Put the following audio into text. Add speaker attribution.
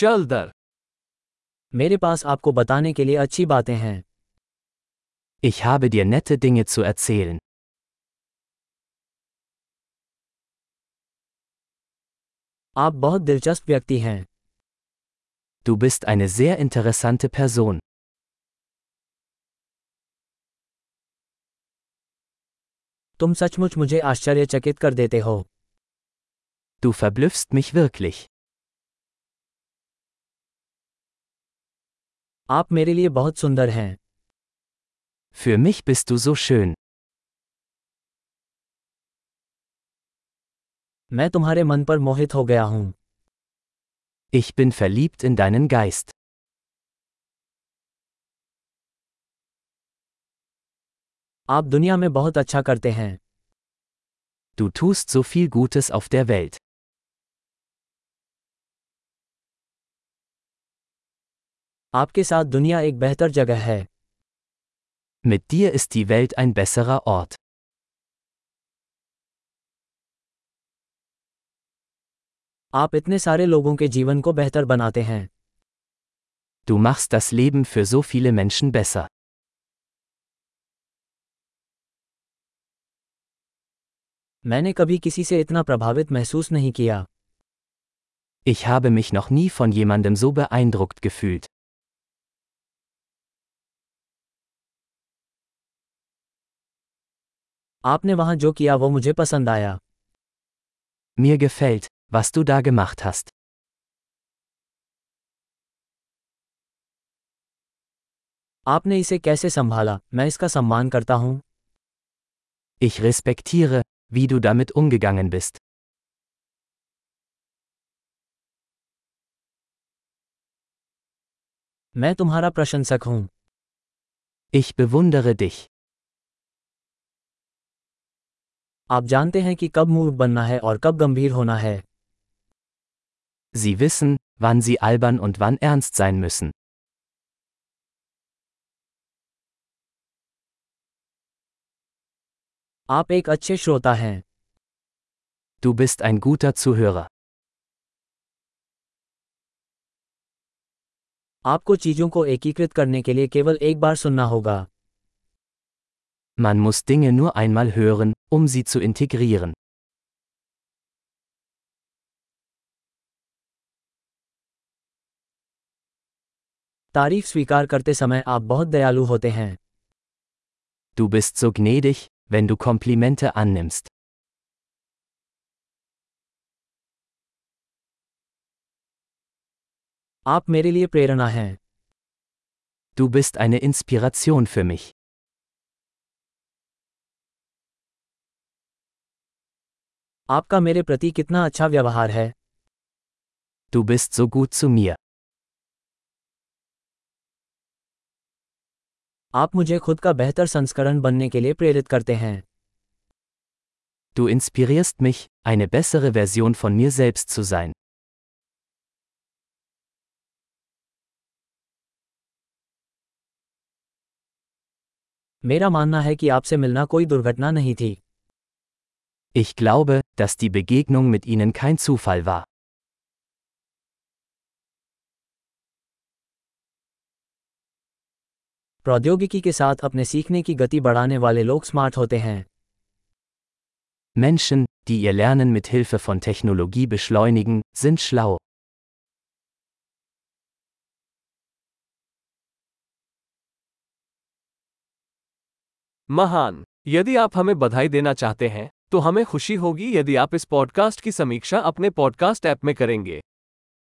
Speaker 1: चल दर
Speaker 2: मेरे पास आपको बताने के लिए अच्छी बातें हैं
Speaker 3: Ich habe dir nette Dinge zu erzählen.
Speaker 2: आप बहुत दिलचस्प व्यक्ति हैं
Speaker 3: Du bist eine sehr interessante Person.
Speaker 2: तुम सचमुच मुझे आश्चर्यचकित कर देते हो
Speaker 3: Du verblüffst mich wirklich.
Speaker 2: आप मेरे लिए बहुत सुंदर हैं
Speaker 3: Für mich bist du so schön.
Speaker 2: मैं तुम्हारे मन पर मोहित हो गया हूं
Speaker 3: Ich bin verliebt in deinen Geist.
Speaker 2: आप दुनिया में बहुत अच्छा करते हैं
Speaker 3: Du tust so viel Gutes auf der Welt.
Speaker 2: आपके साथ दुनिया एक बेहतर जगह है
Speaker 3: Mit dir ist die Welt ein besserer Ort.
Speaker 2: आप इतने सारे लोगों के जीवन को बेहतर बनाते हैं
Speaker 3: Du machst das Leben für so viele Menschen besser.
Speaker 2: मैंने कभी किसी से इतना प्रभावित महसूस नहीं किया
Speaker 3: Ich habe mich noch nie von jemandem so beeindruckt gefühlt.
Speaker 2: आपने वहां जो किया वो मुझे पसंद आया
Speaker 3: Mir gefällt, was du da gemacht hast.
Speaker 2: आपने इसे कैसे संभाला मैं इसका सम्मान करता हूं
Speaker 3: Ich respektiere, wie du damit umgegangen bist.
Speaker 2: मैं तुम्हारा प्रशंसक हूं
Speaker 3: Ich bewundere dich.
Speaker 2: आप जानते हैं कि कब मूर्ख बनना है और कब गंभीर होना है
Speaker 3: Sie wissen, wann sie albern und wann ernst sein müssen.
Speaker 2: आप एक अच्छे श्रोता हैं
Speaker 3: Du bist ein guter Zuhörer.
Speaker 2: आपको चीज़ों को एकीकृत करने के लिए केवल एक बार सुनना होगा
Speaker 3: Man muss Dinge nur einmal hören, um sie zu integrieren.
Speaker 2: तारीफ स्वीकार करते समय आप बहुत दयालु होते हैं
Speaker 3: Du bist so gnädig, wenn du Komplimente annimmst.
Speaker 2: आप मेरे लिए प्रेरणा हैं
Speaker 3: Du bist eine Inspiration für mich.
Speaker 2: आपका मेरे प्रति कितना अच्छा व्यवहार है
Speaker 3: Du bist so gut zu mir.
Speaker 2: आप मुझे खुद का बेहतर संस्करण बनने के लिए प्रेरित करते हैं
Speaker 3: Du inspirierst mich, eine bessere Version von mir selbst zu sein.
Speaker 2: मेरा मानना है कि आपसे मिलना कोई दुर्घटना नहीं थी
Speaker 3: Ich glaube, dass die Begegnung mit ihnen kein Zufall war.
Speaker 2: प्रौद्योगिकी के साथ अपने सीखने की गति बढ़ाने वाले लोग स्मार्ट होते हैं
Speaker 3: Menschen, die ihr Lernen mit Hilfe von Technologie beschleunigen, sind schlau.
Speaker 1: महान यदि आप हमें बधाई देना चाहते हैं तो हमें खुशी होगी यदि आप इस पॉडकास्ट की समीक्षा अपने पॉडकास्ट ऐप में करेंगे।